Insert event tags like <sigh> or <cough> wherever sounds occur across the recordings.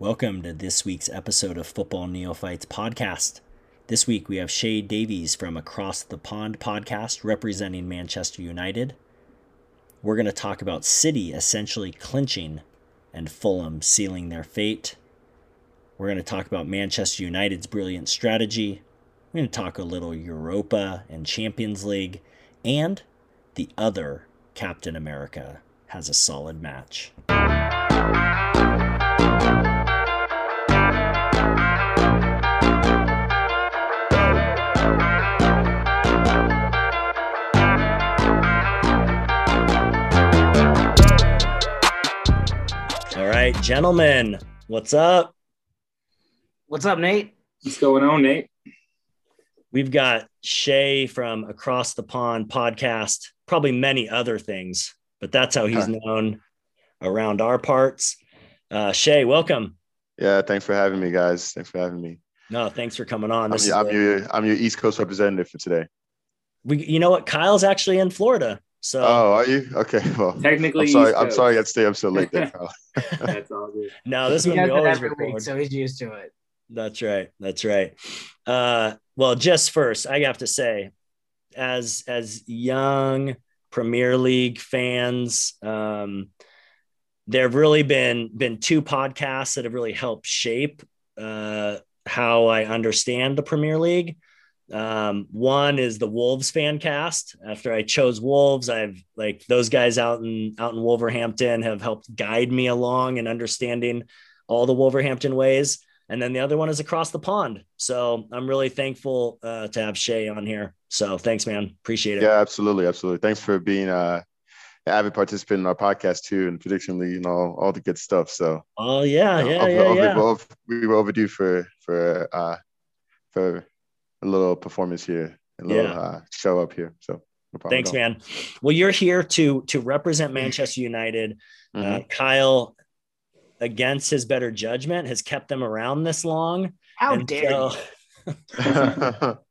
Welcome to this week's episode of Football Neophytes podcast. This week we have Shay Davies from Across the Pond podcast representing Manchester United. We're going to talk about City essentially clinching and Fulham sealing their fate. We're going to talk about Manchester United's brilliant strategy. We're going to talk a little Europa and Champions League and the other Captain America has a solid match. Right, gentlemen, what's up? What's up, Nate? What's going on, Nate? We've got Shay from Across the Pond podcast, probably many other things, but that's how he's known around our parts. Uh, Shay, welcome. Yeah, thanks for having me, guys. Thanks for having me. No, thanks for coming on. I'm, This is I'm the- your I'm your East Coast representative for today. we, you know what? Kyle's actually in Florida, so Oh, are you? Okay. <laughs> Well, Technically, I'm sorry. I'm Coast. sorry. I'd stay up so late. There, <laughs> <laughs> That's all good. no, this He one we always record. week, so he's used to it. That's right. That's right. Uh, well, just first, I have to say, as as young Premier League fans, um, there have really been been two podcasts that have really helped shape uh, how I understand the Premier League. Um, one is the Wolves fan cast. After I chose Wolves, I've like those guys out in out in Wolverhampton have helped guide me along in understanding all the Wolverhampton ways. And then the other one is across the pond. So I'm really thankful uh, to have Shay on here. So thanks, man. Appreciate it. Yeah, absolutely, absolutely. Thanks for being uh, an avid participant in our podcast too, and prediction league and all all the good stuff. So Oh yeah, yeah, over- yeah, over- yeah. over- we were overdue for for uh, for a little performance here, a little Yeah. uh, show up here. So no problem Thanks, man. Well, you're here to to represent Manchester United. Uh, Mhm. Kyle, against his better judgment, has kept them around this long. How and dare so. <laughs>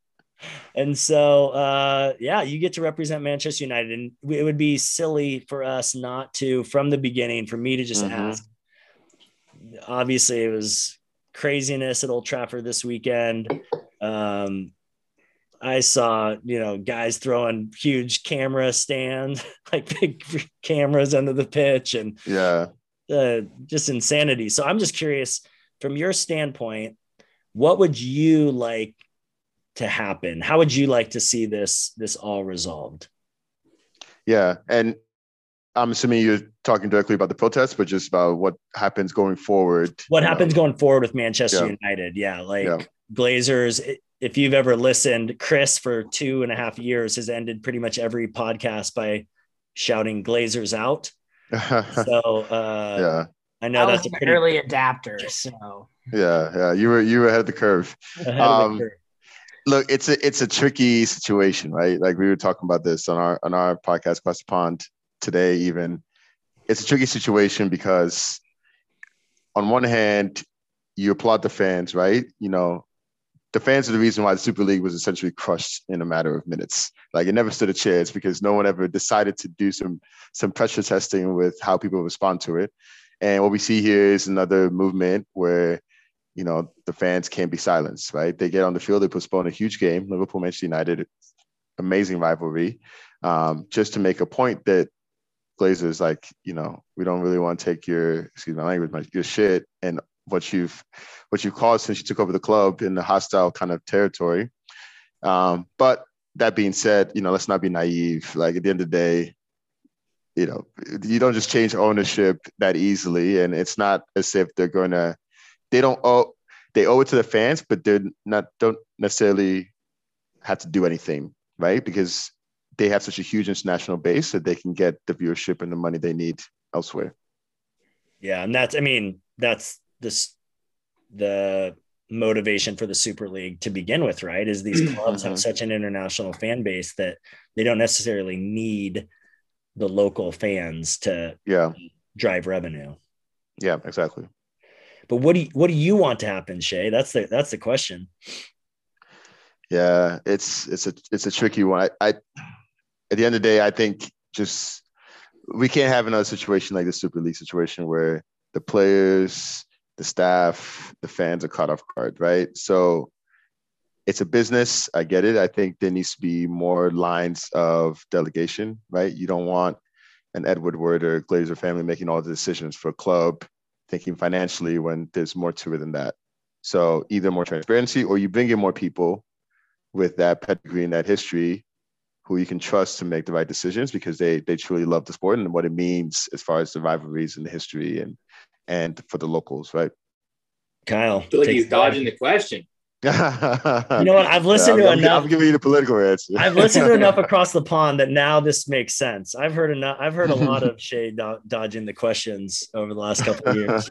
And so, uh, yeah, you get to represent Manchester United, and it would be silly for us not to, from the beginning, for me to just Mhm. ask. Obviously, it was craziness at Old Trafford this weekend. Um, I saw, you know, guys throwing huge camera stands, <laughs> like big cameras under the pitch, and yeah. uh, just insanity. So I'm just curious, from your standpoint, what would you like to happen? How would you like to see this this all resolved? Yeah, and I'm assuming you're talking directly about the protests, but just about what happens going forward. What happens going forward with Manchester Yeah. United? Yeah, like Yeah. Glazers. If you've ever listened, Chris for two and a half years has ended pretty much every podcast by shouting Glazers out. <laughs> So uh, yeah, I know I was that's a an pretty early adapter, so yeah, yeah. You were you were ahead of the curve. ahead the um, curve. Look, it's a it's a tricky situation, right? Like we were talking about this on our on our podcast, Across the Pond today. Even it's a tricky situation because on one hand, you applaud the fans, right? You know, the fans are the reason why the Super League was essentially crushed in a matter of minutes. Like it never stood a chance because no one ever decided to do some some pressure testing with how people respond to it. And what we see here is another movement where, you know, the fans can't be silenced, right? They get on the field, they postpone a huge game, Liverpool, Manchester United, amazing rivalry, um, just to make a point that Glazers, like, you know, we don't really want to take your, excuse my language, but your shit and what you've what you've caused since you took over the club in the hostile kind of territory. Um, but that being said, you know, let's not be naive. Like at the end of the day, you know, you don't just change ownership that easily, and it's not as if they're going to. They don't owe. They owe it to the fans, but they're not. Don't necessarily have to do anything, right? Because they have such a huge international base that they can get the viewership and the money they need elsewhere. Yeah, and that's I mean, that's this the motivation for the Super League to begin with, right? Is these <clears throat> clubs have Mhm. such an international fan base that they don't necessarily need the local fans to Yeah, drive revenue. yeah, exactly. But what do you, what do you want to happen, Shay? That's the that's the question. Yeah, it's it's a it's a tricky one. I, I at the end of the day, I think just we can't have another situation like the Super League situation where the players the staff, the fans are caught off guard, right? So it's a business. I get it. I think there needs to be more lines of delegation, right? You don't want an Edward Woodward or Glazer family making all the decisions for a club, thinking financially when there's more to it than that. So either more transparency or you bring in more people with that pedigree and that history who you can trust to make the right decisions because they they truly love the sport and what it means as far as the rivalries and the history and and for the locals, right? Kyle. I feel like he's it. dodging the question. you <laughs> You know what? I've listened I'm, to I'm, enough. I'm giving you the political answer. I've listened to <laughs> enough across the pond that now this makes sense. I've heard enough. I've heard a lot of <laughs> Shay do- dodging the questions over the last couple of years.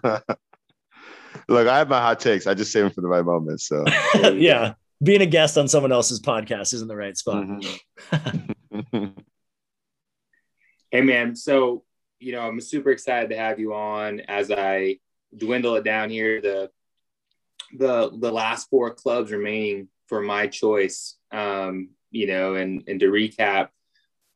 Look, I have my hot takes. I just save them for the right moment. So yeah, being a guest on someone else's podcast isn't the right spot. Mhm. Hey man, so you know, I'm super excited to have you on as I dwindle it down here. The the the last four clubs remaining for my choice. Um, you know, and and to recap,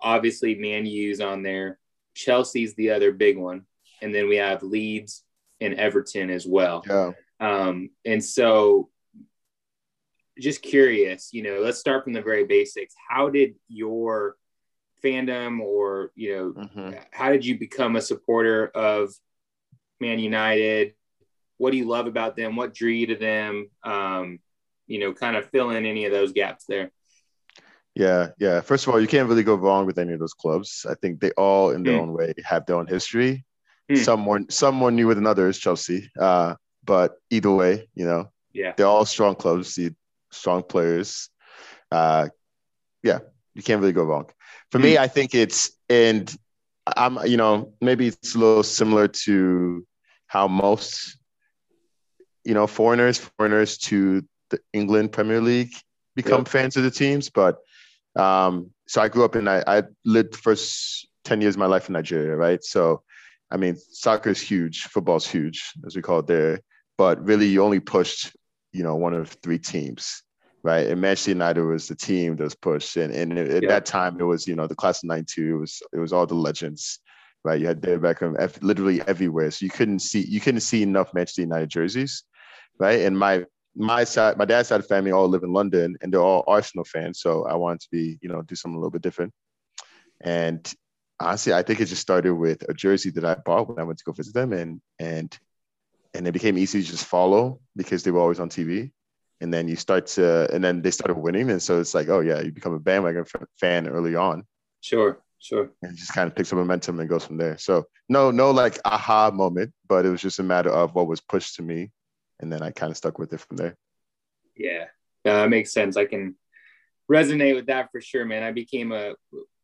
obviously Man U's on there, Chelsea's the other big one, and then we have Leeds and Everton as well. yeah. Um, and so just curious, you know, let's start from the very basics. How did your fandom or, you know, Mhm. how did you become a supporter of Man United? What do you love about them? What drew you to them? Um, you know, kind of fill in any of those gaps there. Yeah, yeah. First of all, you can't really go wrong with any of those clubs. I think they all, in their Hmm. own way, have their own history. Hmm. Some more, some more newer than others. Chelsea, uh, but either way, you know, Yeah. they're all strong clubs. Strong players. Uh, yeah, you can't really go wrong. For me, I think it's and I'm, you know, maybe it's a little similar to how most, you know, foreigners, foreigners to the England Premier League become Yep. fans of the teams. But um, so I grew up in I, I lived the first 10 years of my life in Nigeria, right? So I mean, soccer is huge, football's huge, as we call it there. But really you only pushed, you know, one of three teams. Right. And Manchester United was the team that was pushed. And, and at Yeah. that time it was, you know, the class of 92, it was it was all the legends right? You had David Beckham literally everywhere, so you couldn't see you couldn't see enough Manchester United jerseys, right? And my my side, my dad's side of the family all live in London, and they're all Arsenal fans. So I wanted to be, you know, do something a little bit different. And honestly, I think it just started with a jersey that I bought when I went to go visit them, and and and it became easy to just follow because they were always on TV. And then you start to, and then they started winning, and so it's like, oh yeah, you become a bandwagon fan early on Sure. Sure. and just kind of picks up momentum and goes from there. So no, no like aha moment, but it was just a matter of what was pushed to me, and then I kind of stuck with it from there. Yeah, no, that makes sense. I can resonate with that for sure, man. I became a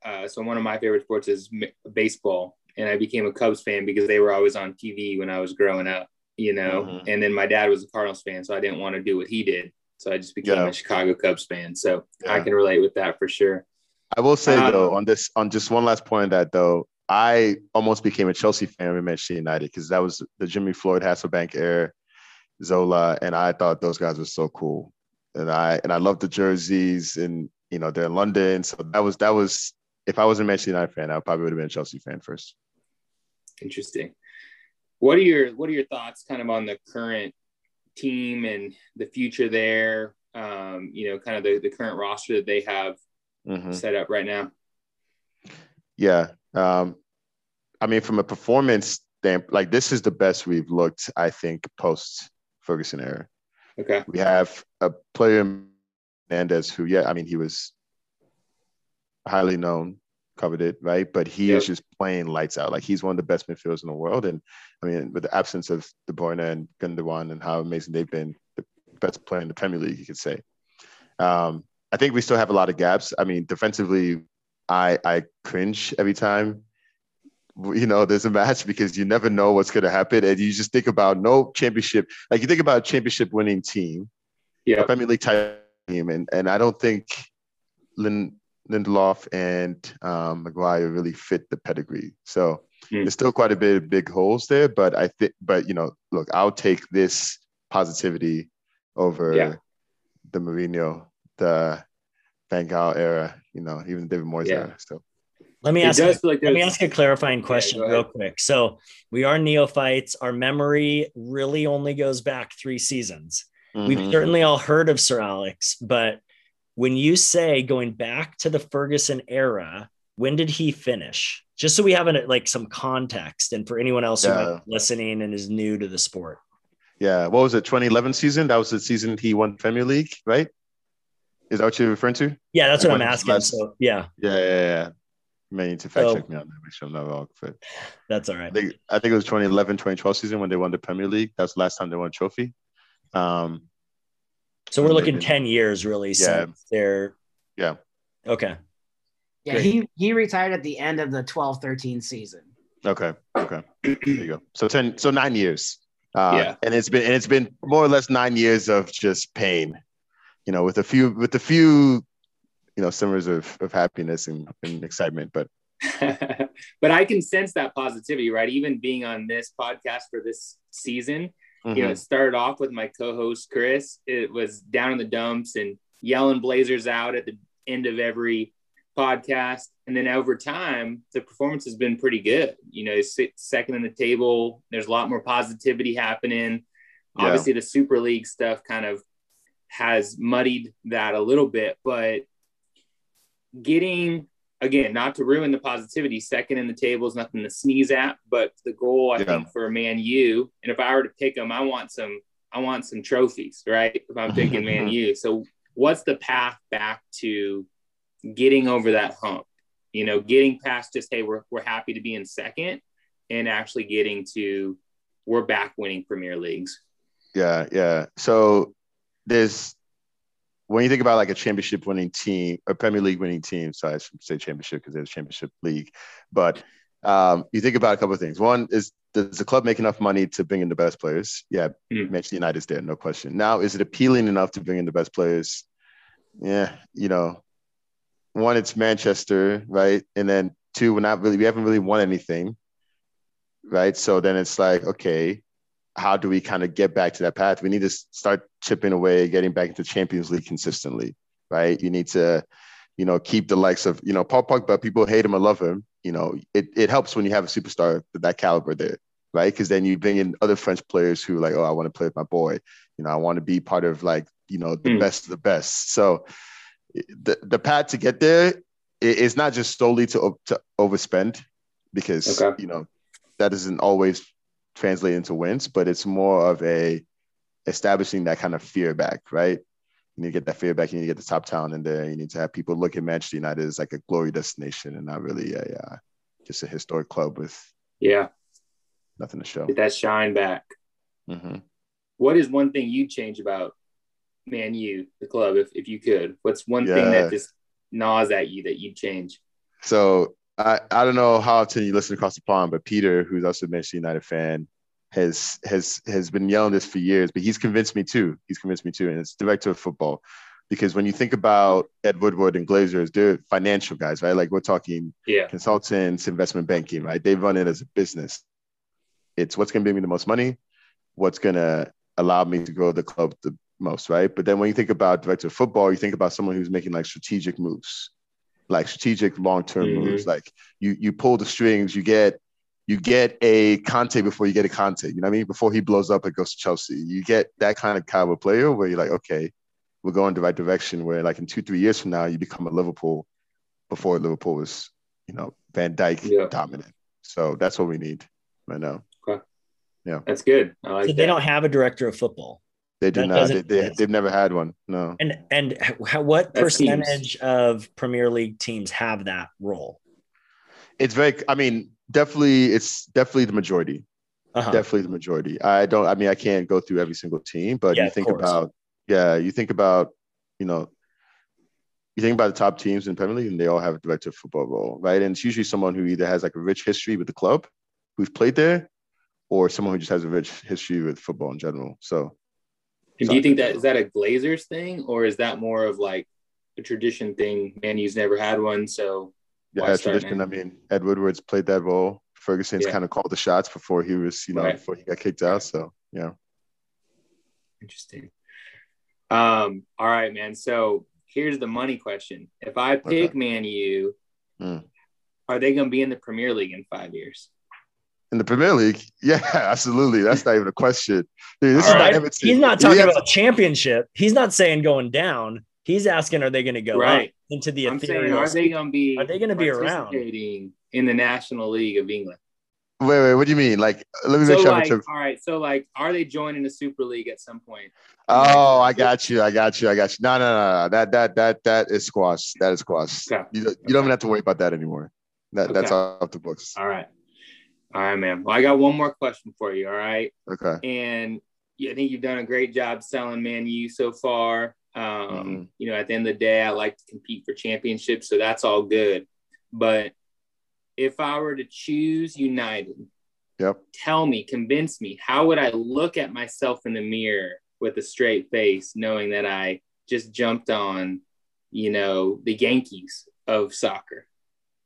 uh, so one of my favorite sports is m- baseball, and I became a Cubs fan because they were always on TV when I was growing up, you know. Mhm. And then my dad was a Cardinals fan, so I didn't want to do what he did, so I just became Yeah. a Chicago Cubs fan. So I can relate with that for sure. I will say Uh, though, on this, on just one last point, that though, I almost became a Chelsea fan with Manchester United because that was the Jimmy Floyd Hasselbaink era, Zola, and I thought those guys were so cool, and I and I loved the jerseys, and you know they're in London, so that was that was. If I was a Manchester United fan, I probably would have been a Chelsea fan first. Interesting. What are your What are your thoughts, kind of, on the current team and the future there? Um, you know, kind of the, the current roster that they have Mhm. set up right now. Yeah. Um, I mean, from a performance standpoint, like this is the best we've looked, I think, post Ferguson era. Okay. We have a player, Fernandes, who, yeah, I mean, he was highly known, coveted, right? But he is just playing lights out. Like he's one of the best midfielders in the world. And I mean, with the absence of De Bruyne and Gundogan and how amazing they've been, the best player in the Premier League, you could say. Um, I think we still have a lot of gaps. I mean, defensively, I I cringe every time you know there's a match because you never know what's going to happen, and you just think about no championship. Like you think about a championship winning team, Yeah. Premier League type team, and and I don't think Lin, Lindelof and um, Maguire really fit the pedigree. So Hmm. there's still quite a bit of big holes there, but I think, but you know, look, I'll take this positivity over Yeah. the Mourinho, the Van Gaal era, you know, even David Moyes Yeah. era. So Let me It ask. does feel like Let me ask a clarifying question go real ahead. quick. So we are neophytes. Our memory really only goes back three seasons. We've Mhm. certainly all heard of Sir Alex, but when you say going back to the Ferguson era, when did he finish? Just so we have an, like some context, and for anyone else who might Yeah. be listening and is new to the sport. Yeah, what was it? 2011 season. That was the season he won Premier League, right? Is that what you're referring to? Yeah, that's what I'm when he was asking. last- So yeah, Yeah, yeah, yeah. May need to fact So- check me on that. Make sure I'm not wrong. But that's all right. I think I think it was 2011, 2012 season when they won the Premier League. That's the last time they won a trophy. Um, So we're looking 10 years really Yeah. since they're Yeah. Okay. Yeah, Great. he he retired at the end of the 12-13 season. okay, okay, there you go. So ten, so nine years. Uh, Yeah. and it's been and it's been more or less nine years of just pain. You know, with a few with a few, you know, summers of of happiness and, and excitement. But <laughs> but I can sense that positivity, right? Even being on this podcast for this season, mhm, you know, it started off with my co-host Chris. It was down in the dumps and yelling Glazers out at the end of every podcast, and then over time, the performance has been pretty good. You know, sit second in the table. There's a lot more positivity happening. Yeah. Obviously, the Super League stuff kind of has muddied that a little bit, but getting again, not to ruin the positivity, second in the table is nothing to sneeze at. But the goal, I Yeah. think, for Man U, and if I were to pick them, I want some, I want some trophies, right? If I'm picking Man <laughs> U, so what's the path back to getting over that hump? You know, getting past just hey, we're we're happy to be in second, and actually getting to we're back winning Premier Leagues. yeah, yeah. So there's when you think about like a championship winning team, a Premier League winning team. So I should say championship because there's a championship league, but um, you think about a couple of things. One is does the club make enough money to bring in the best players? Yeah, Mm. Manchester United's there, no question. Now, is it appealing enough to bring in the best players? Yeah, you know, one, it's Manchester, right? And then two, we're not really, we haven't really won anything, right? So then it's like, okay, how do we kind of get back to that path? We need to start chipping away, getting back into Champions League consistently, right? You need to, you know, keep the likes of, you know, Paul Pogba, people hate him or love him. You know, it, it helps when you have a superstar of that caliber there, right? Because then you bring in other French players who like, oh, I want to play with my boy. You know, I want to be part of like, you know, the Mm. best of the best. So the, the path to get there is not just solely to, to overspend because, Okay. you know, that doesn't always translate into wins, but it's more of a establishing that kind of fear back, right? You need to get that fear back. You need to get the top talent in there. You need to have people look at Manchester United as like a glory destination and not really a uh, just a historic club with Yeah, nothing to show. get that shine back. hmm What is one thing you'd change about Man U, the club, if, if you could? What's one thing that just gnaws at you that you'd change? So I, I don't know how often you listen across the pond, but Peter, who's also a Manchester United fan, has has has been yelling this for years, but he's convinced me too. He's convinced me too, and it's director of football. Because when you think about Ed Woodward and Glazers, they're financial guys, right? Like we're talking Yeah. consultants, investment banking, right? They run it as a business. It's what's going to bring me the most money, what's going to allow me to grow the club the most, right? But then when you think about director of football, you think about someone who's making like strategic moves, like strategic long-term Mhm. moves. Like you you pull the strings, you get you get a Conte before you get a Conte. You know what I mean? Before he blows up, it goes to Chelsea. You get that kind of caliber player where you're like, okay, we're going the right direction. Where like in two, three years from now, you become a Liverpool before Liverpool was, you know, Van Dijk Yeah. dominant. So that's what we need right now. Yeah. That's good. I like so that. they don't have a director of football. They do That not. They, doesn't they, exist. they've never had one. No. And and how, what That seems- percentage of Premier League teams have that role? It's very. I mean, definitely. It's definitely the majority. Uh-huh. Definitely the majority. I don't. I mean, I can't go through every single team, but Yeah, you think course. about. Yeah, you think about. You know. You think about the top teams in Premier League, and they all have a director of football role, right? And it's usually someone who either has like a rich history with the club, who's played there, or someone who just has a rich history with football in general. So And do you think that is that a Glazers thing, or is that more of like a tradition thing? Man U's never had one, so Yeah, tradition. I mean, Ed Woodward's played that role. Ferguson's Yeah. kind of called the shots before he was, you know, Right. before he got kicked out. So yeah, Interesting. Um, all right, man. So here's the money question. If I pick Okay. Man U, Hmm. are they going to be in the Premier League in five years? In the Premier League, <laughs> yeah, absolutely. That's not even a question. Dude, this All is right. not He's not talking Yeah, about championship. He's not saying going down. He's asking, are they going to go Right. up into the I'm saying, are they going to be? Are they gonna be around? in the National League of England? Wait, wait. What do you mean? Like, let me make So sure. I'm like, sure. all right. So like, are they joining the Super League at some point? Oh, I got you. I got you. I got you. No, no, no, no. That that that that is squash. That is squash. Okay. You, don't- you don't even have to worry about that anymore. That that's off the books. All right. All right, man. Well, I got one more question for you. All right. Okay. and I think you've done a great job selling Man U so far. Um, Mhm. You know, at the end of the day, I like to compete for championships, so that's all good. But if I were to choose United, Yep. tell me, convince me, how would I look at myself in the mirror with a straight face, knowing that I just jumped on, you know, the Yankees of soccer?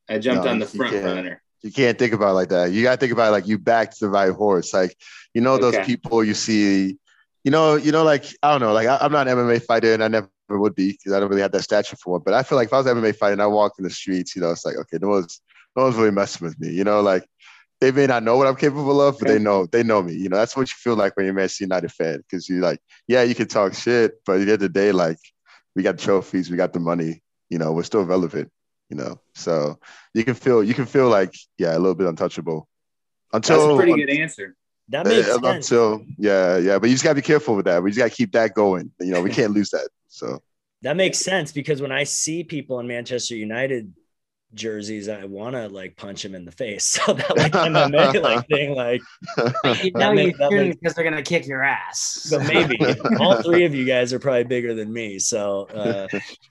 I jumped No, on the front runner. You can't think about it like that. You gotta think about it like you backed the right horse. Like, you know, those Okay. people you see, you know, you know, like I don't know, like I, I'm not an MMA fighter and I never would be because I don't really have that stature for one. But I feel like if I was an MMA fighter and I walked in the streets, you know, it's like, okay, no one's no one's really messing with me. You know, like they may not know what I'm capable of, but they know they know me. You know, that's what you feel like when you're a Manchester United fan. Because you like, yeah, you can talk shit, but at the end of the day, like we got trophies, we got the money, you know, we're still relevant, you know. So you can feel you can feel like, yeah, a little bit untouchable. That's Until a pretty good answer. That makes uh, sense. until yeah, yeah. But you just gotta be careful with that. We just gotta keep that going. You know, we can't lose that. So That makes sense because when I see people in Manchester United jerseys, I want to like punch him in the face. <laughs> So that like MMA like <laughs> thing, like, <laughs> You That know you that shouldn't because they're gonna kick your ass. but maybe all three of you guys are probably bigger than me. So uh,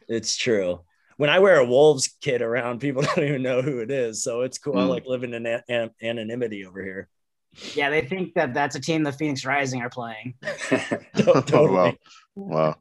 it's true. When I wear a Wolves kit around, people <laughs> don't even know who it is. So it's cool. I Mm. like living in an- an- anonymity over here. Yeah, they think that that's a team the Phoenix Rising are playing. <laughs> <laughs> totally. wow. Wow.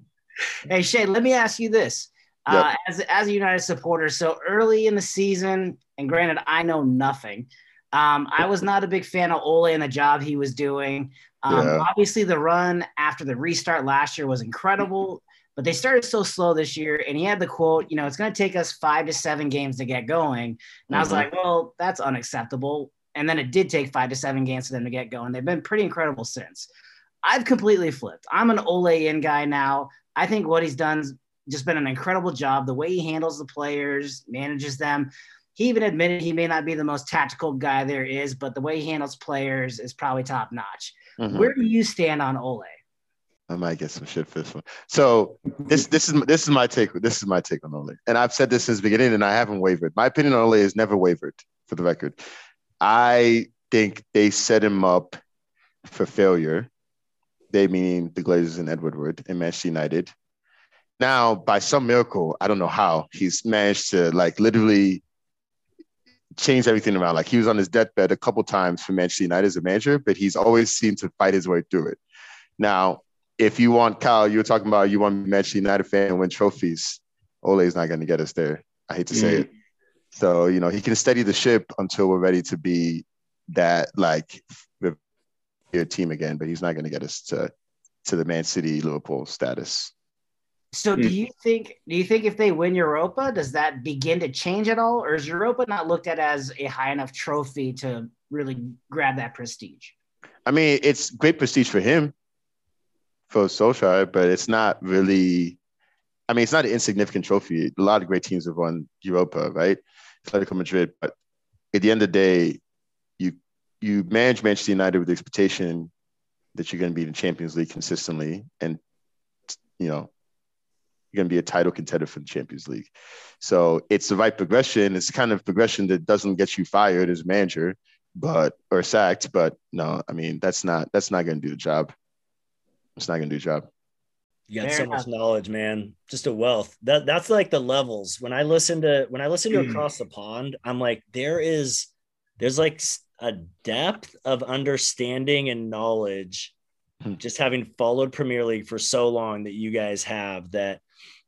Hey Shay, let me ask you this: uh, as as a United supporter, so early in the season, and granted, I know nothing. Um, I was not a big fan of Ole and the job he was doing. Um, Yeah. Obviously, the run after the restart last year was incredible, but they started so slow this year. And he had the quote, you know, it's going to take us five to seven games to get going. And I was Mhm. like, well, that's unacceptable. And then it did take five to seven games for them to get going. They've been pretty incredible since. I've completely flipped. I'm an Ole in guy now. I think what he's done's just been an incredible job. The way he handles the players, manages them. He even admitted he may not be the most tactical guy there is, but the way he handles players is probably top notch. Mhm. Where do you stand on Ole? I might get some shit for this one. So this this is this is my take. This is my take on Ole, and I've said this since the beginning, and I haven't wavered. My opinion on Ole has never wavered, for the record. I think they set him up for failure. They meaning the Glazers and Edward Wood and Manchester United. Now, by some miracle, I don't know how he's managed to like literally change everything around. Like he was on his deathbed a couple times for Manchester United as a manager, but he's always seemed to fight his way through it. Now, if you want Kyle, you were talking about you want Manchester United fan and win trophies. Ole is not going to get us there. I hate to say Mhm. it. So you know he can steady the ship until we're ready to be that like your team again, but he's not going to get us to to the Man City Liverpool status. So do you think do you think if they win Europa, does that begin to change at all? Or is Europa not looked at as a high enough trophy to really grab that prestige? I mean, it's great prestige for him, for Solskjaer, but it's not really. I mean, it's not an insignificant trophy. A lot of great teams have won Europa, right? Atletico Madrid, but at the end of the day, you you manage Manchester United with the expectation that you're going to be in the Champions League consistently, and you know you're going to be a title contender for the Champions League. So it's the right progression. It's the kind of progression that doesn't get you fired as manager, but or sacked. But no, I mean that's not that's not going to do the job. It's not going to do the job. You got Fair so much knowledge, man. Just a wealth. That that's like the levels. When I listen to when I listen to Across the Pond, I'm like, there is there's like a depth of understanding and knowledge, Hmm. just having followed Premier League for so long that you guys have that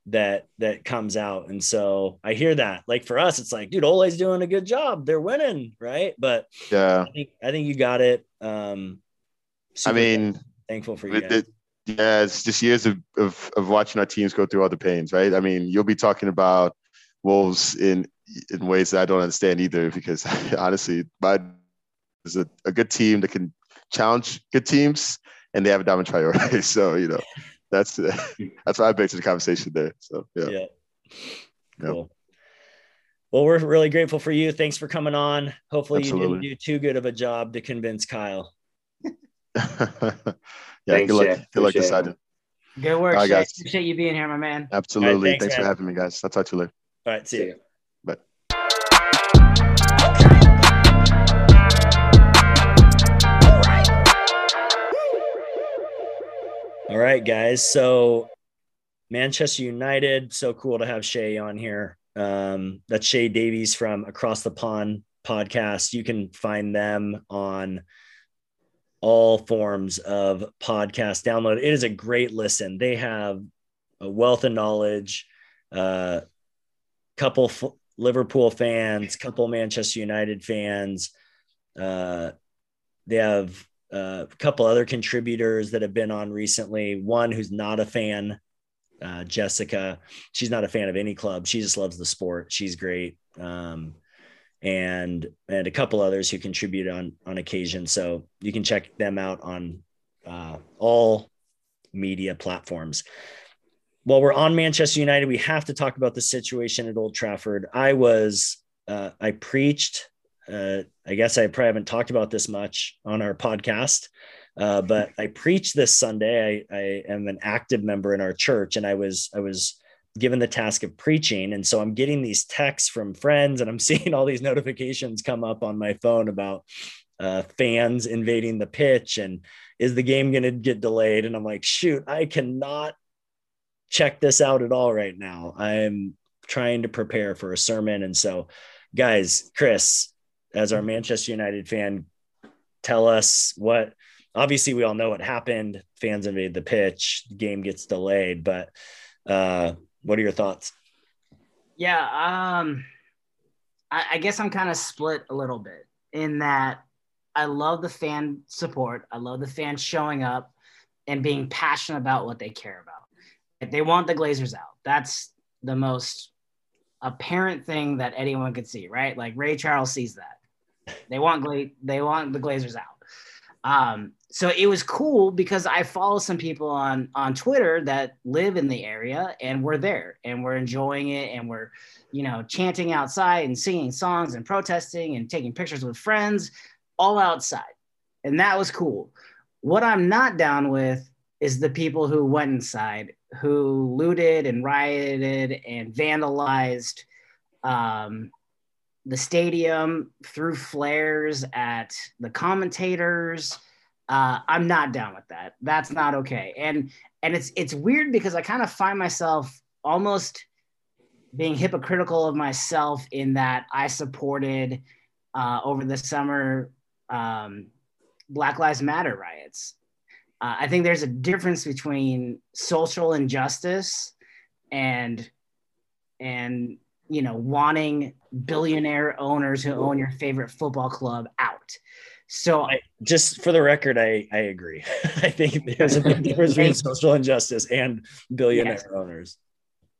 that that comes out. And so I hear that. Like for us, it's like, dude, Ole's doing a good job. They're winning, right? But Yeah, I think I think you got it. Um I mean, thankful for you it- guys. it- yeah, it's just years of, of of watching our teams go through all the pains, right? I mean, you'll be talking about Wolves in in ways that I don't understand either. Because <laughs> honestly, Biden is a, a good team that can challenge good teams, and they have a diamond priority. <laughs> so you know, that's <laughs> that's why I baked the conversation there. So yeah. Yeah. Cool. Well, we're really grateful for you. Thanks for coming on. Hopefully, Absolutely. you didn't do too good of a job to convince Kyle. Yeah, Thanks, good luck. Good luck deciding. Good work, All guys. Appreciate you being here, my man. Absolutely. Right, thanks, thanks for having me, guys. I'll talk to you later. All right. See, see you. Bye. All right, guys. So Manchester United, so cool to have Shay on here. Um, that's Shay Davies from Across the Pond podcast. You can find them on all forms of podcast download. It is a great listen. They have a wealth of knowledge. Uh, couple f- Liverpool fans, couple Manchester United fans. Uh, they have uh, a couple other contributors that have been on recently. One who's not a fan uh, Jessica. She's not a fan of any club. She just loves the sport. She's great. Um, and and a couple others who contribute on on occasion. So you can check them out on uh, all media platforms. While we're on Manchester United, we have to talk about the situation at Old Trafford. I was uh, I preached. Uh, I guess I probably haven't talked about this much on our podcast, uh, but I preached this Sunday. I, I am an active member in our church, and I was I was given the task of preaching, and so I'm getting these texts from friends, and I'm <laughs> seeing all these notifications come up on my phone about uh, fans invading the pitch, and is the game going to get delayed? And I'm like, shoot, I cannot check this out at all right now. I'm trying to prepare for a sermon, and so, guys, Chris, as our Manchester United fan, tell us what obviously we all know what happened. Fans invade the pitch, game gets delayed. But uh, what are your thoughts? Yeah, um, I, I guess I'm kind of split a little bit in that I love the fan support. I love the fans showing up and being passionate about what they care about. If they want the Glazers out, that's the most apparent thing that anyone could see, right? Like Ray Charles sees that. They want Gla- they want the Glazers out. Um, so it was cool because I follow some people on on Twitter that live in the area and we're there and we're enjoying it and we're you know chanting outside and singing songs and protesting and taking pictures with friends all outside. And that was cool. What I'm not down with is the people who went inside, who looted and rioted and vandalized um, the stadium, threw flares at the commentators uh, I'm not down with that. That's not okay. And and it's it's weird because I kind of find myself almost being hypocritical of myself in that I supported uh, over the summer um, Black Lives Matter riots. Uh, I think there's a difference between social injustice and and you know wanting billionaire owners who own your favorite football club out. So I, just for the record, I, I agree. <laughs> I think there's a big difference between social injustice and billionaire yes. owners.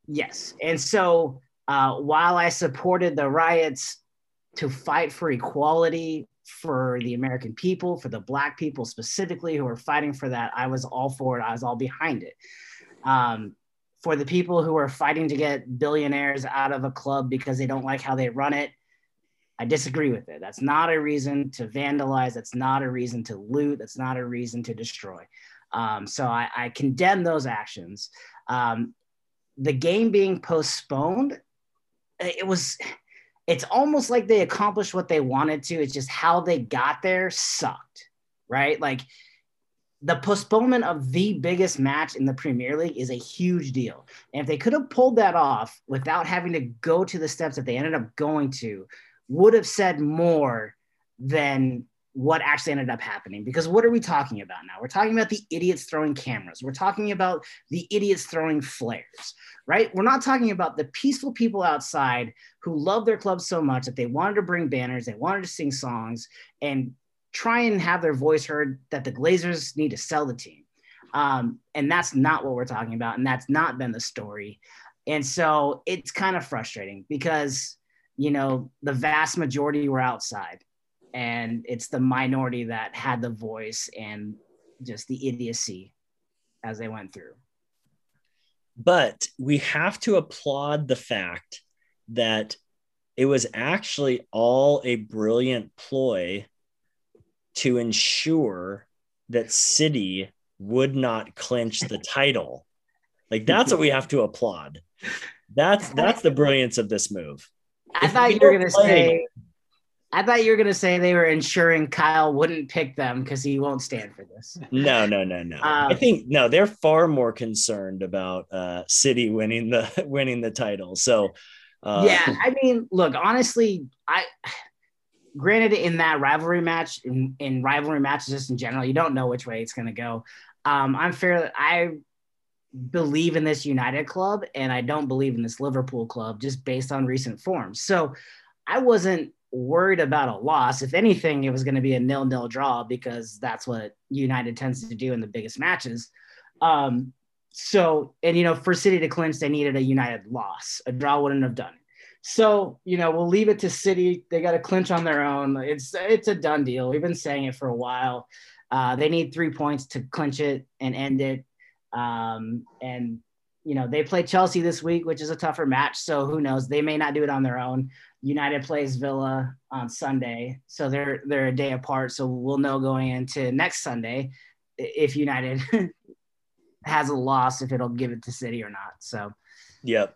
Yes. And so uh, while I supported the riots to fight for equality for the American people, for the Black people specifically who are fighting for that, I was all for it. I was all behind it. Um, for the people who are fighting to get billionaires out of a club because they don't like how they run it, I disagree with it. That's not a reason to vandalize. That's not a reason to loot. That's not a reason to destroy. Um, so I, I, condemn those actions. Um, the game being postponed, it was, it's almost like they accomplished what they wanted to. It's just how they got there sucked, right? Like the postponement of the biggest match in the Premier League is a huge deal. And if they could have pulled that off without having to go to the steps that they ended up going to, would have said more than what actually ended up happening. Because what are we talking about now? We're talking about the idiots throwing cameras. We're talking about the idiots throwing flares, right? We're not talking about the peaceful people outside who love their club so much that they wanted to bring banners, they wanted to sing songs, and try and have their voice heard that the Glazers need to sell the team. Um, and that's not what we're talking about. And that's not been the story. And so it's kind of frustrating because you know, the vast majority were outside. And it's the minority that had the voice and just the idiocy as they went through. But we have to applaud the fact that it was actually all a brilliant ploy to ensure that City would not clinch the title. Like that's what we have to applaud. That's that's the brilliance of this move. I if thought you were gonna say I thought you were gonna say they were ensuring Kyle wouldn't pick them because he won't stand for this. No, no, no, no. Um, I think no, they're far more concerned about uh, City winning the <laughs> winning the title. So uh, yeah, I mean, look, honestly, I granted in that rivalry match, in, in rivalry matches just in general, you don't know which way it's gonna go. Um, I'm fair. I believe in this United club and I don't believe in this Liverpool club just based on recent forms. So I wasn't worried about a loss. If anything, it was going to be a nil nil draw because that's what United tends to do in the biggest matches. Um, so, and you know, for City to clinch, they needed a United loss. A draw wouldn't have done it. So, you know, we'll leave it to City. They got to clinch on their own. It's it's a done deal. We've been saying it for a while. Uh, they need three points to clinch it and end it. Um, and you know they play Chelsea this week, which is a tougher match. So who knows? They may not do it on their own. United plays Villa on Sunday, so they're they're a day apart. So we'll know going into next Sunday if United <laughs> has a loss, if it'll give it to City or not. So, yep.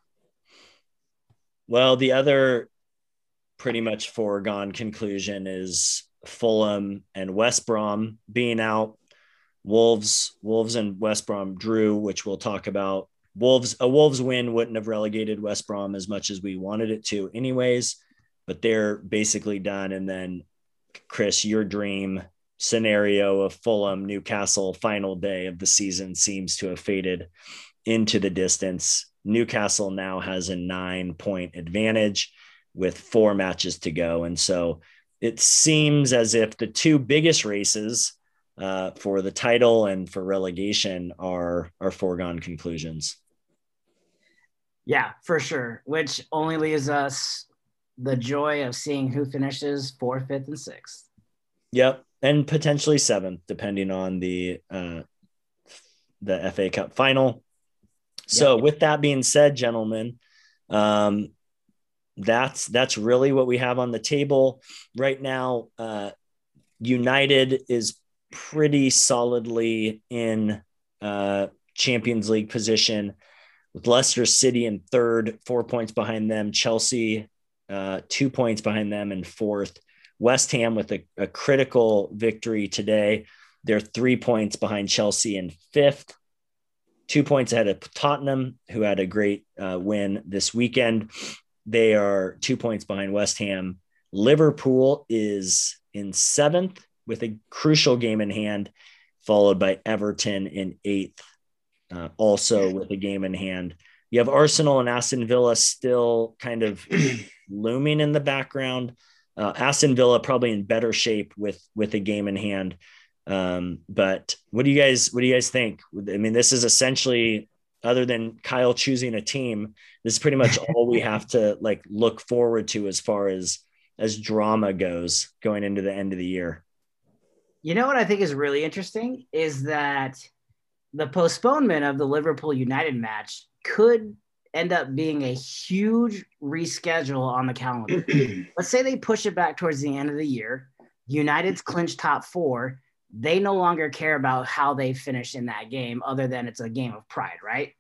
Well, the other pretty much foregone conclusion is Fulham and West Brom being out Wolves, Wolves and West Brom drew, which we'll talk about. Wolves, a Wolves win wouldn't have relegated West Brom as much as we wanted it to, anyways. But they're basically done. And then, Chris, your dream scenario of Fulham Newcastle final day of the season seems to have faded into the distance. Newcastle now has a nine point advantage with four matches to go. And so it seems as if the two biggest races uh, for the title and for relegation are are foregone conclusions. Yeah, for sure. Which only leaves us the joy of seeing who finishes fourth, fifth, and sixth. Yep, and potentially seventh, depending on the uh, the FA Cup final. So, with that being said, gentlemen, um, that's that's really what we have on the table right now. Uh, United is pretty solidly in uh, Champions League position with Leicester City in third, four points behind them. Chelsea, uh, two points behind them in fourth. West Ham with a, a, critical victory today. They're three points behind Chelsea in fifth, two points ahead of Tottenham, who had a great uh, win this weekend. They are two points behind West Ham. Liverpool is in seventh with a crucial game in hand, followed by Everton in eighth, uh, also with a game in hand. You have Arsenal and Aston Villa still kind of <clears throat> looming in the background. Uh, Aston Villa probably in better shape with with a game in hand. Um, but what do you guys what do you guys think? I mean, this is essentially other than Kyle choosing a team, this is pretty much <laughs> all we have to like look forward to as far as as drama goes going into the end of the year. You know what I think is really interesting is that the postponement of the Liverpool United match could end up being a huge reschedule on the calendar. <clears throat> Let's say they push it back towards the end of the year. United's clinched top four. They no longer care about how they finish in that game, other than it's a game of pride, right?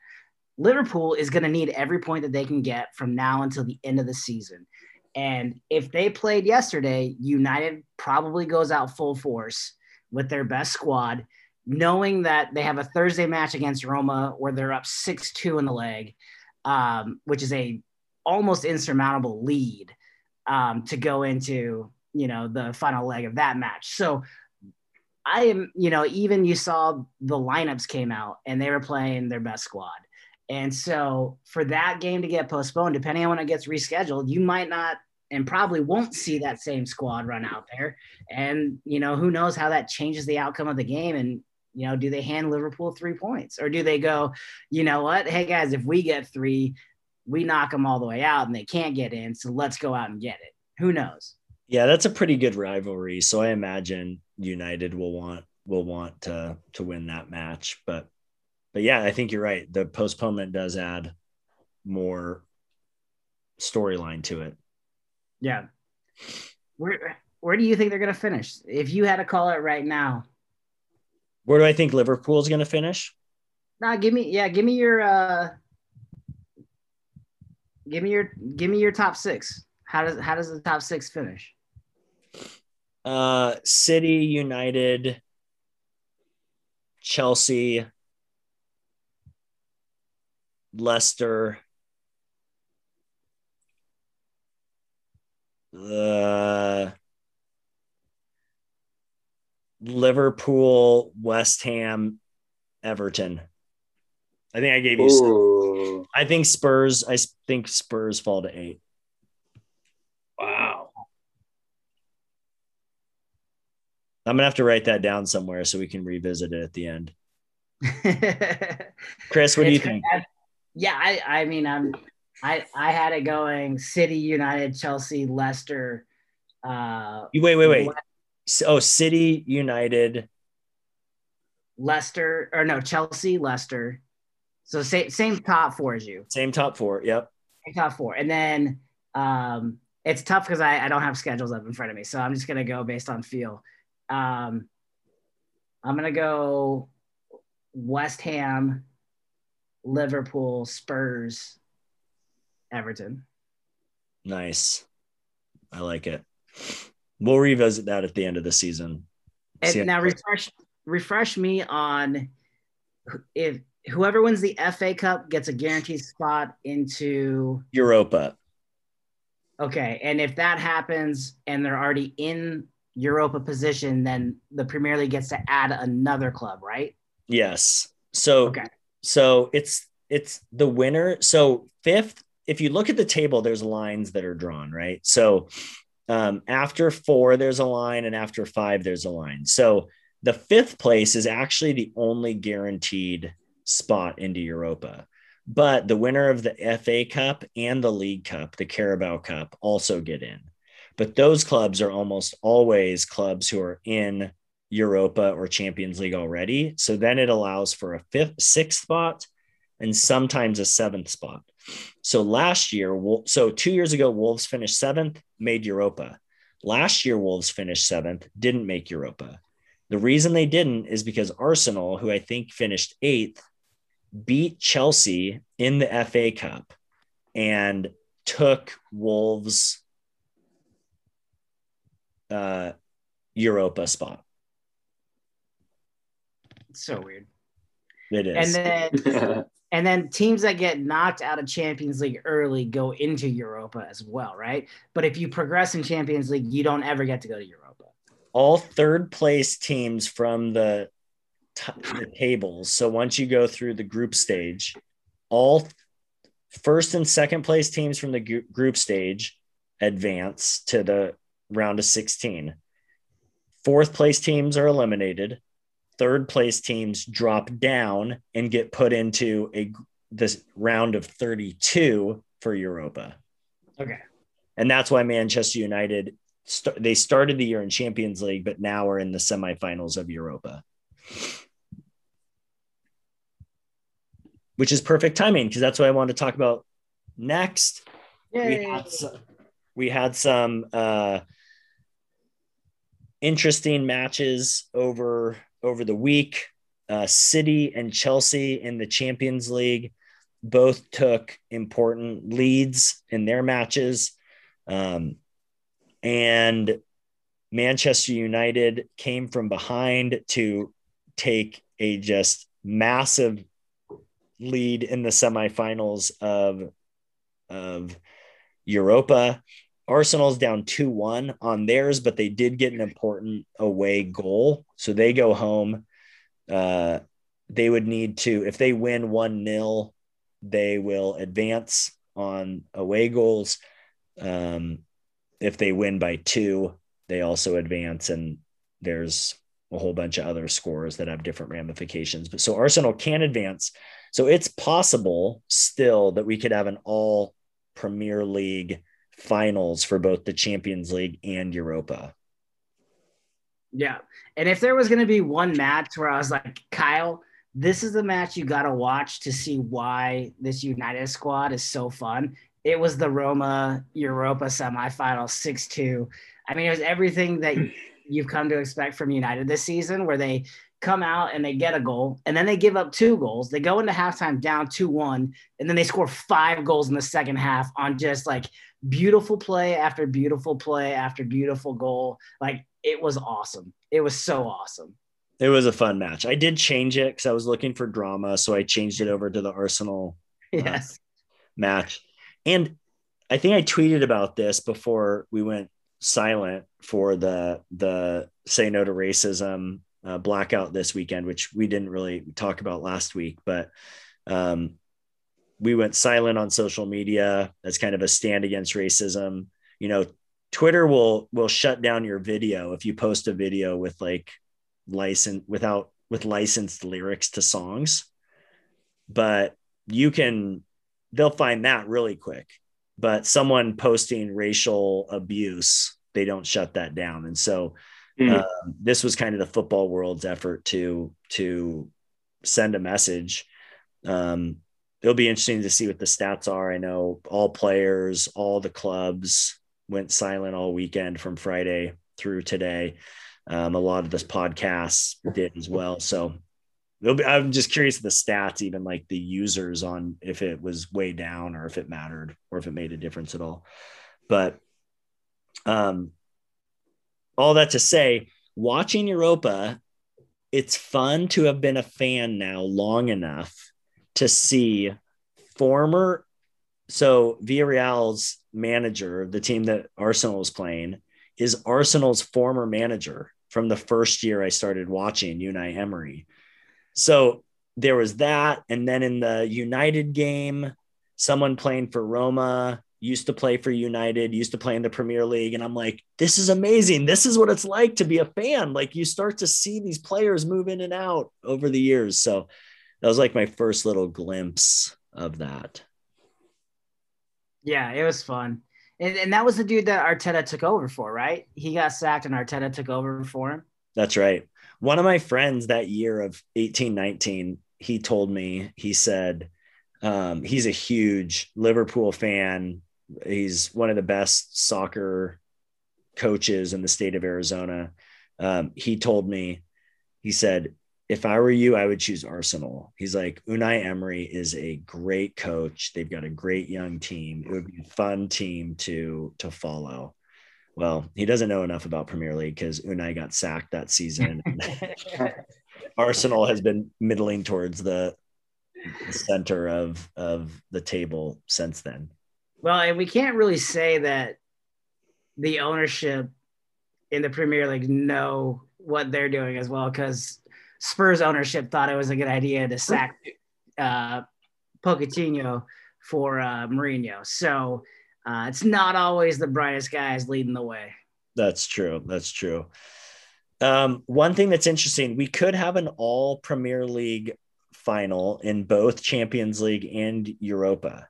Liverpool is going to need every point that they can get from now until the end of the season. And if they played yesterday, United probably goes out full force with their best squad, knowing that they have a Thursday match against Roma where they're up 6 2 in the leg, um, which is a almost insurmountable lead um, to go into, you know, the final leg of that match. So I am, you know, even you saw the lineups came out and they were playing their best squad. And so for that game to get postponed, depending on when it gets rescheduled, you might not and probably won't see that same squad run out there. And, you know, who knows how that changes the outcome of the game. And, you know, do they hand Liverpool three points or do they go, you know what? Hey, guys, if we get three, we knock them all the way out and they can't get in. So let's go out and get it. Who knows? Yeah, that's a pretty good rivalry. So I imagine United will want will want to to win that match. But but yeah, I think you're right. The postponement does add more storyline to it. Yeah. Where where do you think they're gonna finish? If you had to call it right now. Where do I think Liverpool's gonna finish? Nah, give me yeah, give me your uh give me your give me your top six. How does how does the top six finish? Uh City, United, Chelsea, Leicester, uh, Liverpool, West Ham, Everton. I think I gave you. I think Spurs. I think Spurs fall to eight. I'm gonna have to write that down somewhere so we can revisit it at the end. <laughs> Chris, what do you think? Yeah, I I mean I'm I I had it going City, United, Chelsea, Leicester, uh wait, wait, wait. S- Oh, City, United. Leicester or no Chelsea, Leicester. So same same top four as you. Same top four. Yep. Same top four. And then um it's tough because I, I don't have schedules up in front of me. So I'm just gonna go based on feel. Um I'm gonna go West Ham, Liverpool, Spurs, Everton. Nice. I like it. We'll revisit that at the end of the season. And now refresh refresh me on if whoever wins the FA Cup gets a guaranteed spot into Europa. okay, and if that happens and they're already in Europa position, then the Premier League gets to add another club, right? Yes. So Okay. so it's it's the winner. So fifth, if you look at the table, there's lines that are drawn, right? So um, after four, there's a line, and after five, there's a line. So the fifth place is actually the only guaranteed spot into Europa. But the winner of the FA Cup and the League Cup, the Carabao Cup, also get in. But those clubs are almost always clubs who are in Europa or Champions League already. So then it allows for a fifth, sixth spot and sometimes a seventh spot. So last year, so two years ago, Wolves finished seventh, made Europa. Last year, Wolves finished seventh, didn't make Europa. The reason they didn't is because Arsenal, who I think finished eighth, beat Chelsea in the FA Cup and took Wolves' uh, Europa spot. It's so weird. It is. And then <laughs> and then teams that get knocked out of Champions League early go into Europa as well, right? But if you progress in Champions League, you don't ever get to go to Europa. all third place teams from the, t- the tables. So once you go through the group stage, all first and second place teams from the gr- group stage advance to the round of 16. Fourth place teams are eliminated. Third place teams drop down and get put into a this round of 32 for Europa. Okay. And that's why Manchester United st- they started the year in Champions League, but now are in the semifinals of Europa, which is perfect timing because that's what I want to talk about next. We had some, we had some uh, interesting matches over over the week. Uh, City and Chelsea in the Champions League both took important leads in their matches. Um, and Manchester United came from behind to take a just massive lead in the semifinals of, of Europa. Arsenal's down 2 1 on theirs, but they did get an important away goal. So they go home. Uh, they would need to, if they win 1 0, they will advance on away goals. Um, if they win by two, they also advance, and there's a whole bunch of other scores that have different ramifications. But so Arsenal can advance. So it's possible still that we could have an all Premier League finals for both the Champions League and Europa. Yeah. And if there was going to be one match where I was like, Kyle, this is the match you got to watch to see why this United squad is so fun. It was the Roma Europa semifinal 6 2. I mean, it was everything that <laughs> you've come to expect from United this season, where they come out and they get a goal and then they give up two goals. They go into halftime down 2 1, and then they score five goals in the second half on just like beautiful play after beautiful play after beautiful goal. Like it was awesome. It was so awesome. It was a fun match. I did change it because I was looking for drama. So I changed it over to the Arsenal uh, yes. match. And I think I tweeted about this before we went silent for the the say no to racism uh, blackout this weekend, which we didn't really talk about last week, but um, we went silent on social media as kind of a stand against racism. You know, Twitter will will shut down your video if you post a video with like license without with licensed lyrics to songs. But you can they'll find that really quick. But someone posting racial abuse, they don't shut that down. And so mm. um, this was kind of the football world's effort to to send a message. Um, it'll be interesting to see what the stats are. I know all players, all the clubs went silent all weekend from Friday through today. Um, a lot of this podcasts did as well. So be, I'm just curious the stats, even like the users on if it was way down or if it mattered or if it made a difference at all. But um, all that to say, watching Europa, it's fun to have been a fan now long enough to see former so Villarreal's manager, the team that Arsenal is playing, is Arsenal's former manager from the first year I started watching Unai Emery. So there was that. And then in the United game, someone playing for Roma used to play for United, used to play in the Premier League. And I'm like, this is amazing. This is what it's like to be a fan. Like you start to see these players move in and out over the years. So that was like my first little glimpse of that. Yeah, it was fun. And, and that was the dude that Arteta took over for, right? He got sacked and Arteta took over for him. That's right. One of my friends that year of 18, 19, he told me, he said, um, he's a huge Liverpool fan. He's one of the best soccer coaches in the state of Arizona. Um, he told me, he said, if I were you, I would choose Arsenal. He's like, Unai Emery is a great coach. They've got a great young team. It would be a fun team to to follow. Well, he doesn't know enough about Premier League because Unai got sacked that season. <laughs> Arsenal has been middling towards the, the center of of the table since then. Well, and we can't really say that the ownership in the Premier League know what they're doing as well because Spurs ownership thought it was a good idea to sack uh, Pochettino for uh, Mourinho. So uh, it's not always the brightest guys leading the way. That's true. That's true. Um, one thing that's interesting, we could have an all Premier League final in both Champions League and Europa,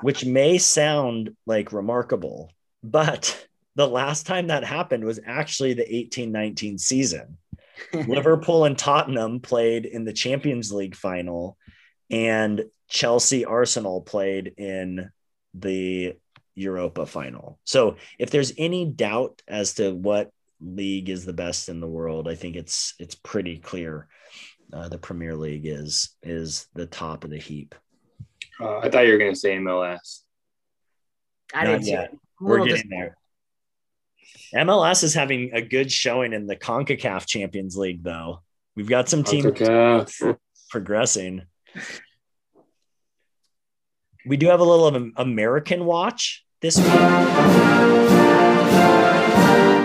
which may sound like remarkable, but <laughs> the last time that happened was actually the 18 19 season. Liverpool and Tottenham played in the Champions League final, and Chelsea Arsenal played in the Europa final. So if there's any doubt as to what league is the best in the world, I think it's it's pretty clear. Uh, the Premier League is is the top of the heap. Uh, I thought you were going to say MLS. I didn't yet. We're getting there. MLS is having a good showing in the CONCACAF Champions League, though. We've got some teams progressing. We do have a little of an American watch this week.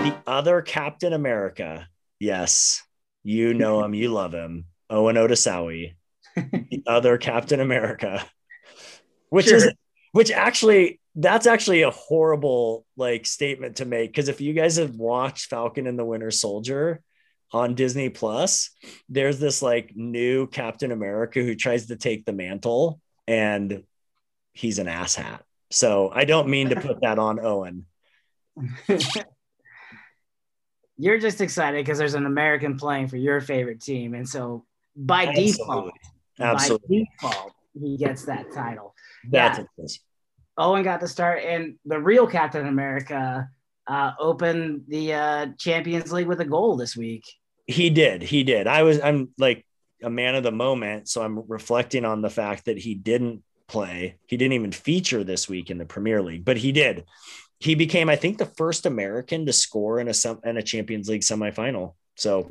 The other Captain America. Yes, you know him, you love him. Owen Otasowie, <laughs> the other Captain America, which sure. is which actually that's actually a horrible like statement to make because if you guys have watched Falcon and the Winter Soldier, on Disney Plus, there's this like new Captain America who tries to take the mantle and he's an asshat. So I don't mean to put that on Owen. <laughs> You're just excited because there's an American playing for your favorite team. And so by Absolutely. default, Absolutely. by default, he gets that title. That's yeah. Owen got the start, and the real Captain America uh, opened the uh, Champions League with a goal this week. He did. He did. I was. I'm like a man of the moment, so I'm reflecting on the fact that he didn't play. He didn't even feature this week in the Premier League, but he did. He became, I think, the first American to score in a in a Champions League semifinal. So,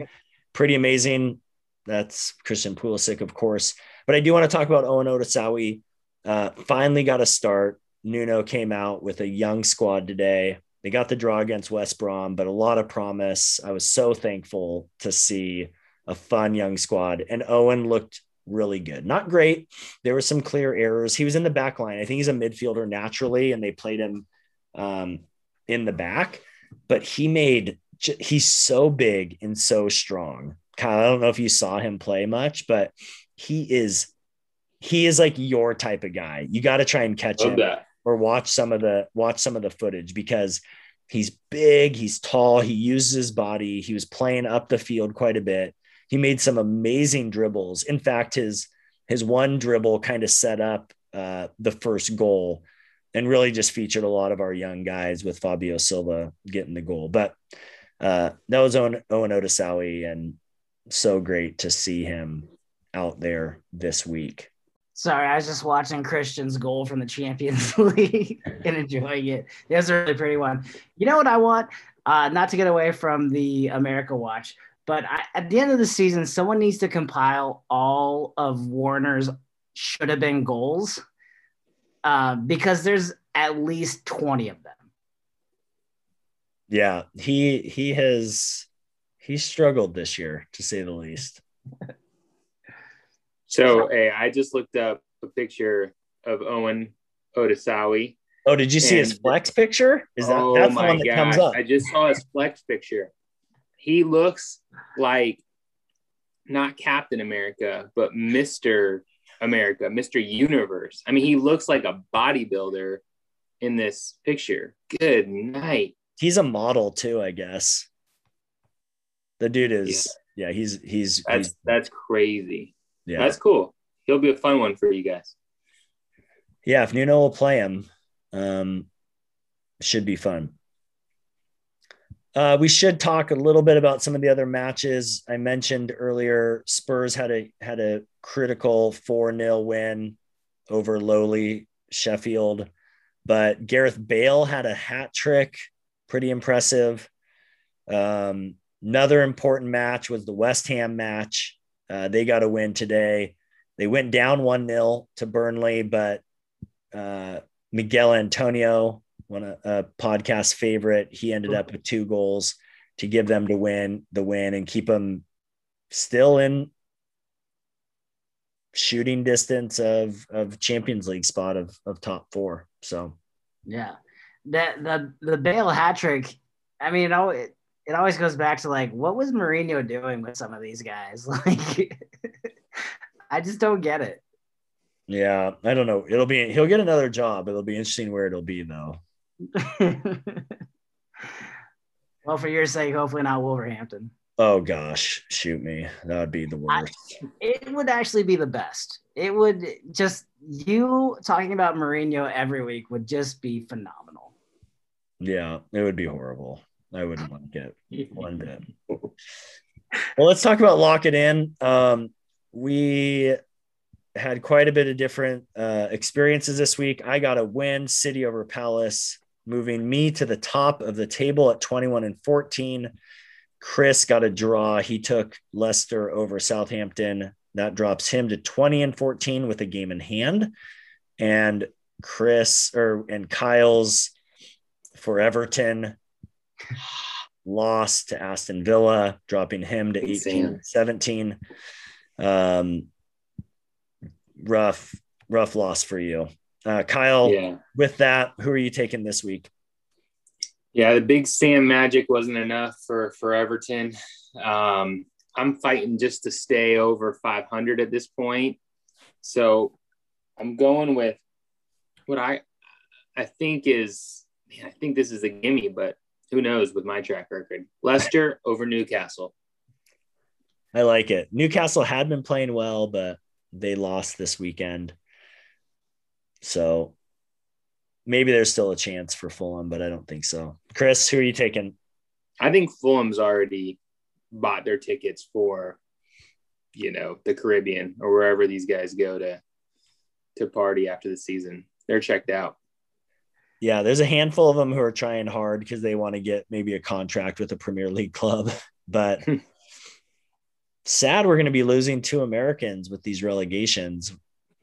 pretty amazing. That's Christian Pulisic, of course. But I do want to talk about Owen Otasowie. Uh, finally got a start. Nuno came out with a young squad today. They got the draw against West Brom, but a lot of promise. I was so thankful to see a fun young squad. And Owen looked really good. Not great. There were some clear errors. He was in the back line. I think he's a midfielder naturally, and they played him um, in the back, but he made, he's so big and so strong. Kyle, I don't know if you saw him play much, but he is, he is like your type of guy. You got to try and catch Love him. That or watch some of the watch some of the footage because he's big, he's tall, he uses his body. He was playing up the field quite a bit. He made some amazing dribbles. In fact, his his one dribble kind of set up uh, the first goal and really just featured a lot of our young guys with Fabio Silva getting the goal. But uh, that was Owen, Owen Otasowie and so great to see him out there this week. Sorry, I was just watching Christian's goal from the Champions <laughs> League and enjoying it. It was a really pretty one. You know what I want? Uh, not to get away from the America Watch, but I, at the end of the season, someone needs to compile all of Werner's should have been goals uh, because there's at least 20 of them. Yeah, he he has he struggled this year to say the least. <laughs> So, hey, I just looked up a picture of Owen Otasowie. Oh, did you see his flex picture? Is that oh that's the one that gosh, comes up? I just saw his flex picture. He looks like not Captain America, but Mr. America, Mr. Universe. I mean, he looks like a bodybuilder in this picture. Good night. He's a model too, I guess. The dude is yeah, yeah he's he's that's he's, that's crazy. Yeah. That's cool. He'll be a fun one for you guys. Yeah, if Nuno will play him, um, should be fun. Uh, we should talk a little bit about some of the other matches I mentioned earlier. Spurs had a had a critical four 0 win over lowly Sheffield, but Gareth Bale had a hat trick, pretty impressive. Um, another important match was the West Ham match. Uh, they got a win today. They went down 1 0 to Burnley, but uh, Miguel Antonio, one a, a podcast favorite, he ended up with two goals to give them to win the win and keep them still in shooting distance of of Champions League spot of of top four. So yeah, that the the Bale hat trick. I mean, it, it always goes back to like what was Mourinho doing with some of these guys? <laughs> Like I just don't get it. Yeah, I don't know. It'll be he'll get another job. It'll be interesting where it'll be though. <laughs> well, for your sake, hopefully not Wolverhampton. Oh gosh, shoot me. That would be the worst. I, it would actually be the best. It would just you talking about Mourinho every week would just be phenomenal. Yeah, it would be horrible. I wouldn't want to get one bit. Well, let's talk about lock it in. Um, we had quite a bit of different uh, experiences this week. I got a win, City over Palace, moving me to the top of the table at 21 and 14. Chris got a draw. He took Leicester over Southampton. That drops him to 20 and 14 with a game in hand. And Chris or and Kyle's for Everton lost to Aston Villa, dropping him to 18 17. Um, rough, rough loss for you. Uh, Kyle, yeah. with that, who are you taking this week? Yeah, the big Sam magic wasn't enough for for Everton. Um, I'm fighting just to stay over 500 at this point. So I'm going with what I I think is man, I think this is a gimme, but who knows with my track record. Leicester <laughs> over Newcastle. I like it. Newcastle had been playing well, but they lost this weekend. So maybe there's still a chance for Fulham, but I don't think so. Chris, who are you taking? I think Fulham's already bought their tickets for, you know, the Caribbean or wherever these guys go to to party after the season. They're checked out. Yeah, there's a handful of them who are trying hard because they want to get maybe a contract with a Premier League club, <laughs> but sad we're going to be losing two Americans with these relegations.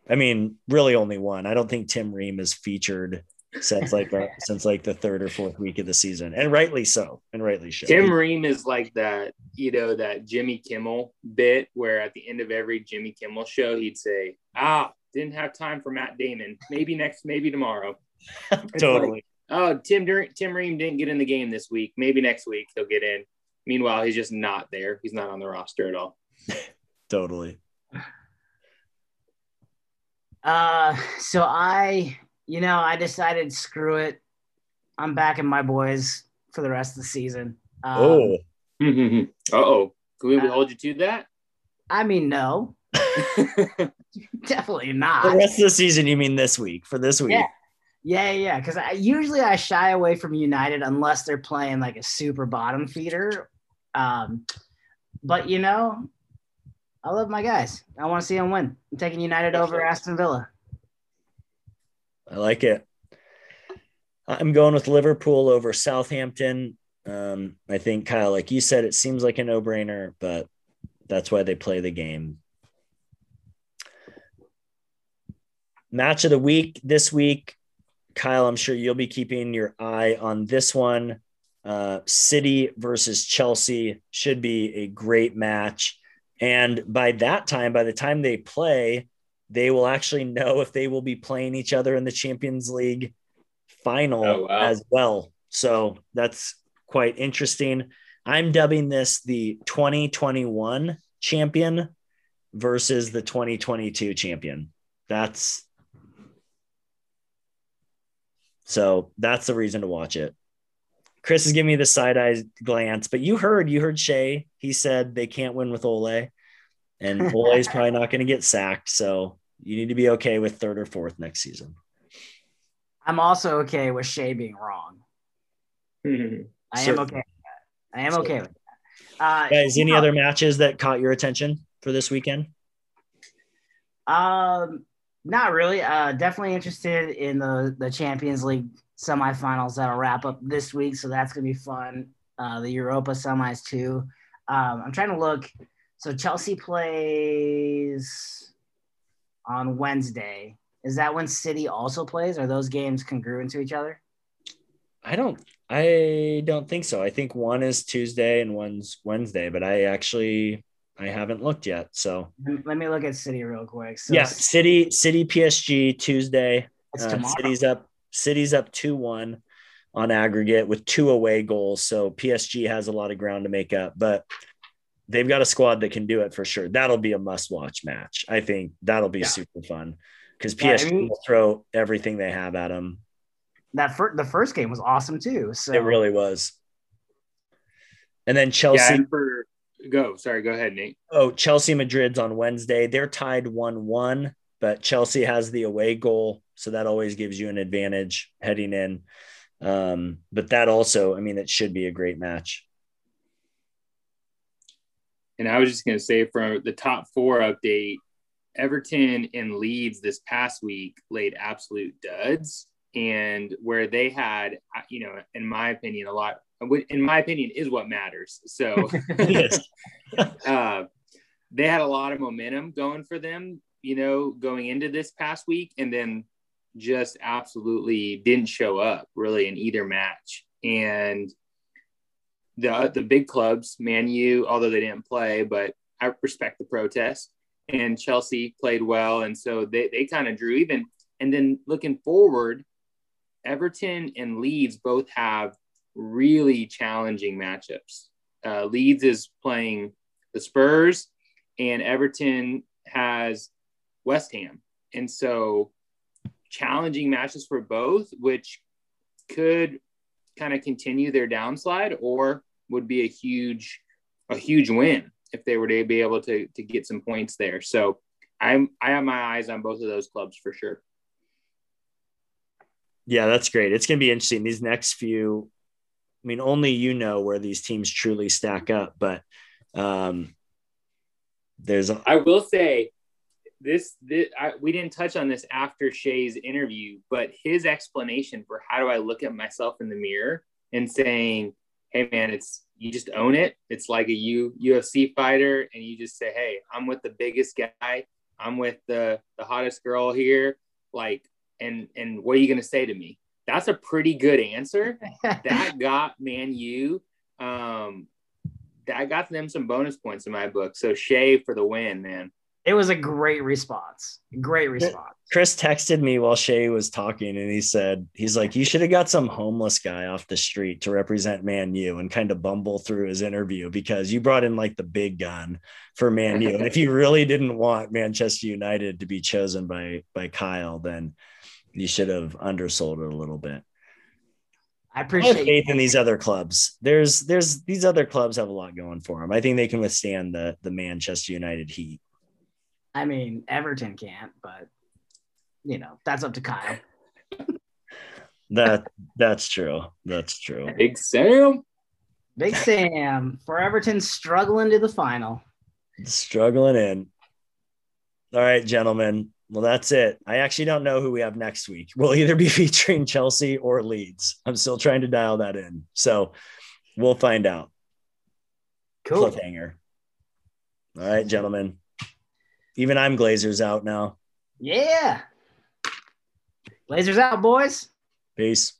I mean, really only one. I don't think Tim Ream is featured since like <laughs> since like the third or fourth week of the season, and rightly so, and rightly so. Tim Ream is like that, you know, that Jimmy Kimmel bit where at the end of every Jimmy Kimmel show he'd say, "Ah, didn't have time for Matt Damon. Maybe next, maybe tomorrow." <laughs> totally. Like, oh, Tim Tim Ream didn't get in the game this week. Maybe next week he'll get in. Meanwhile, he's just not there. He's not on the roster at all. <laughs> totally. Uh, so I, you know, I decided screw it. I'm backing my boys for the rest of the season. Um, oh. <laughs> oh. Can we uh, hold you to that? I mean, no. Definitely not. The rest of the season, you mean this week? For this week? Yeah. Yeah, yeah. Because I usually I shy away from United unless they're playing like a super bottom feeder. Um, but you know, I love my guys. I want to see them win. I'm taking United over Aston Villa. I like it. I'm going with Liverpool over Southampton. Um, I think Kyle, like you said, it seems like a no-brainer, but that's why they play the game. Match of the week this week. Kyle, I'm sure you'll be keeping your eye on this one. Uh, City versus Chelsea should be a great match. And by that time, by the time they play, they will actually know if they will be playing each other in the Champions League final oh, wow. as well. So that's quite interesting. I'm dubbing this the 2021 champion versus the 2022 champion. That's so that's the reason to watch it. Chris is giving me the side eye glance, but you heard, you heard Shay. He said they can't win with Ole, and <laughs> Ole is probably not going to get sacked. So you need to be okay with third or fourth next season. I'm also okay with Shay being wrong. I am okay. I am okay with that. Uh, Guys, any know, other matches that caught your attention for this weekend? Um, not really. Uh, definitely interested in the the Champions League semifinals that'll wrap up this week, so that's gonna be fun. Uh, the Europa semis too. Um, I'm trying to look. So Chelsea plays on Wednesday. Is that when City also plays? Are those games congruent to each other? I don't. I don't think so. I think one is Tuesday and one's Wednesday, but I actually I haven't looked yet. So let me look at City real quick. So yeah, City, City, PSG Tuesday. Uh, City's up. City's up two one on aggregate with two away goals. So PSG has a lot of ground to make up, but they've got a squad that can do it for sure. That'll be a must watch match. I think that'll be yeah. super fun because PSG yeah, I mean, will throw everything they have at them. That fir- the first game was awesome too. So it really was. And then Chelsea. Yeah, and for Go. Sorry. Go ahead, Nate. Oh, Chelsea Madrid's on Wednesday. They're tied 1 1, but Chelsea has the away goal. So that always gives you an advantage heading in. Um, but that also, I mean, it should be a great match. And I was just going to say for the top four update, Everton and Leeds this past week laid absolute duds. And where they had, you know, in my opinion, a lot in my opinion, is what matters. So, <laughs> <laughs> uh, they had a lot of momentum going for them, you know, going into this past week, and then just absolutely didn't show up really in either match. And the the big clubs, Man U, although they didn't play, but I respect the protest. And Chelsea played well, and so they they kind of drew even. And then looking forward, Everton and Leeds both have really challenging matchups. Uh, Leeds is playing the Spurs, and Everton has West Ham. And so challenging matches for both, which could kind of continue their downslide or would be a huge a huge win if they were to be able to to get some points there. So I'm I have my eyes on both of those clubs for sure. Yeah, that's great. It's going to be interesting these next few. I mean, only you know where these teams truly stack up, but um, there's. A- I will say this. this I, we didn't touch on this after Shay's interview, but his explanation for how do I look at myself in the mirror and saying, "Hey, man, it's you just own it. It's like a U, UFC fighter, and you just say, "Hey, I'm with the biggest guy. I'm with the the hottest girl here. Like and and what are you going to say to me? That's a pretty good answer. <laughs> that got Man U. Um, that got them some bonus points in my book. So Shay for the win, man. It was a great response. Great response. Chris texted me while Shay was talking, and he said, "He's like, you should have got some homeless guy off the street to represent Man U and kind of bumble through his interview because you brought in like the big gun for Man U. and if <laughs> you really didn't want Manchester United to be chosen by by Kyle, then you should have undersold it a little bit. I appreciate I faith in these other clubs. There's there's these other clubs have a lot going for them. I think they can withstand the the Manchester United heat. I mean, Everton can't, but you know that's up to Kyle. <laughs> that that's true. That's true. Big Sam. Big Sam for Everton struggling to the final. Struggling in. All right, gentlemen. Well, that's it. I actually don't know who we have next week. We'll either be <laughs> featuring Chelsea or Leeds. I'm still trying to dial that in. So we'll find out. Cool. Cliffhanger. All right, gentlemen. Even I'm Glazers out now. Yeah. Glazers out, boys. Peace.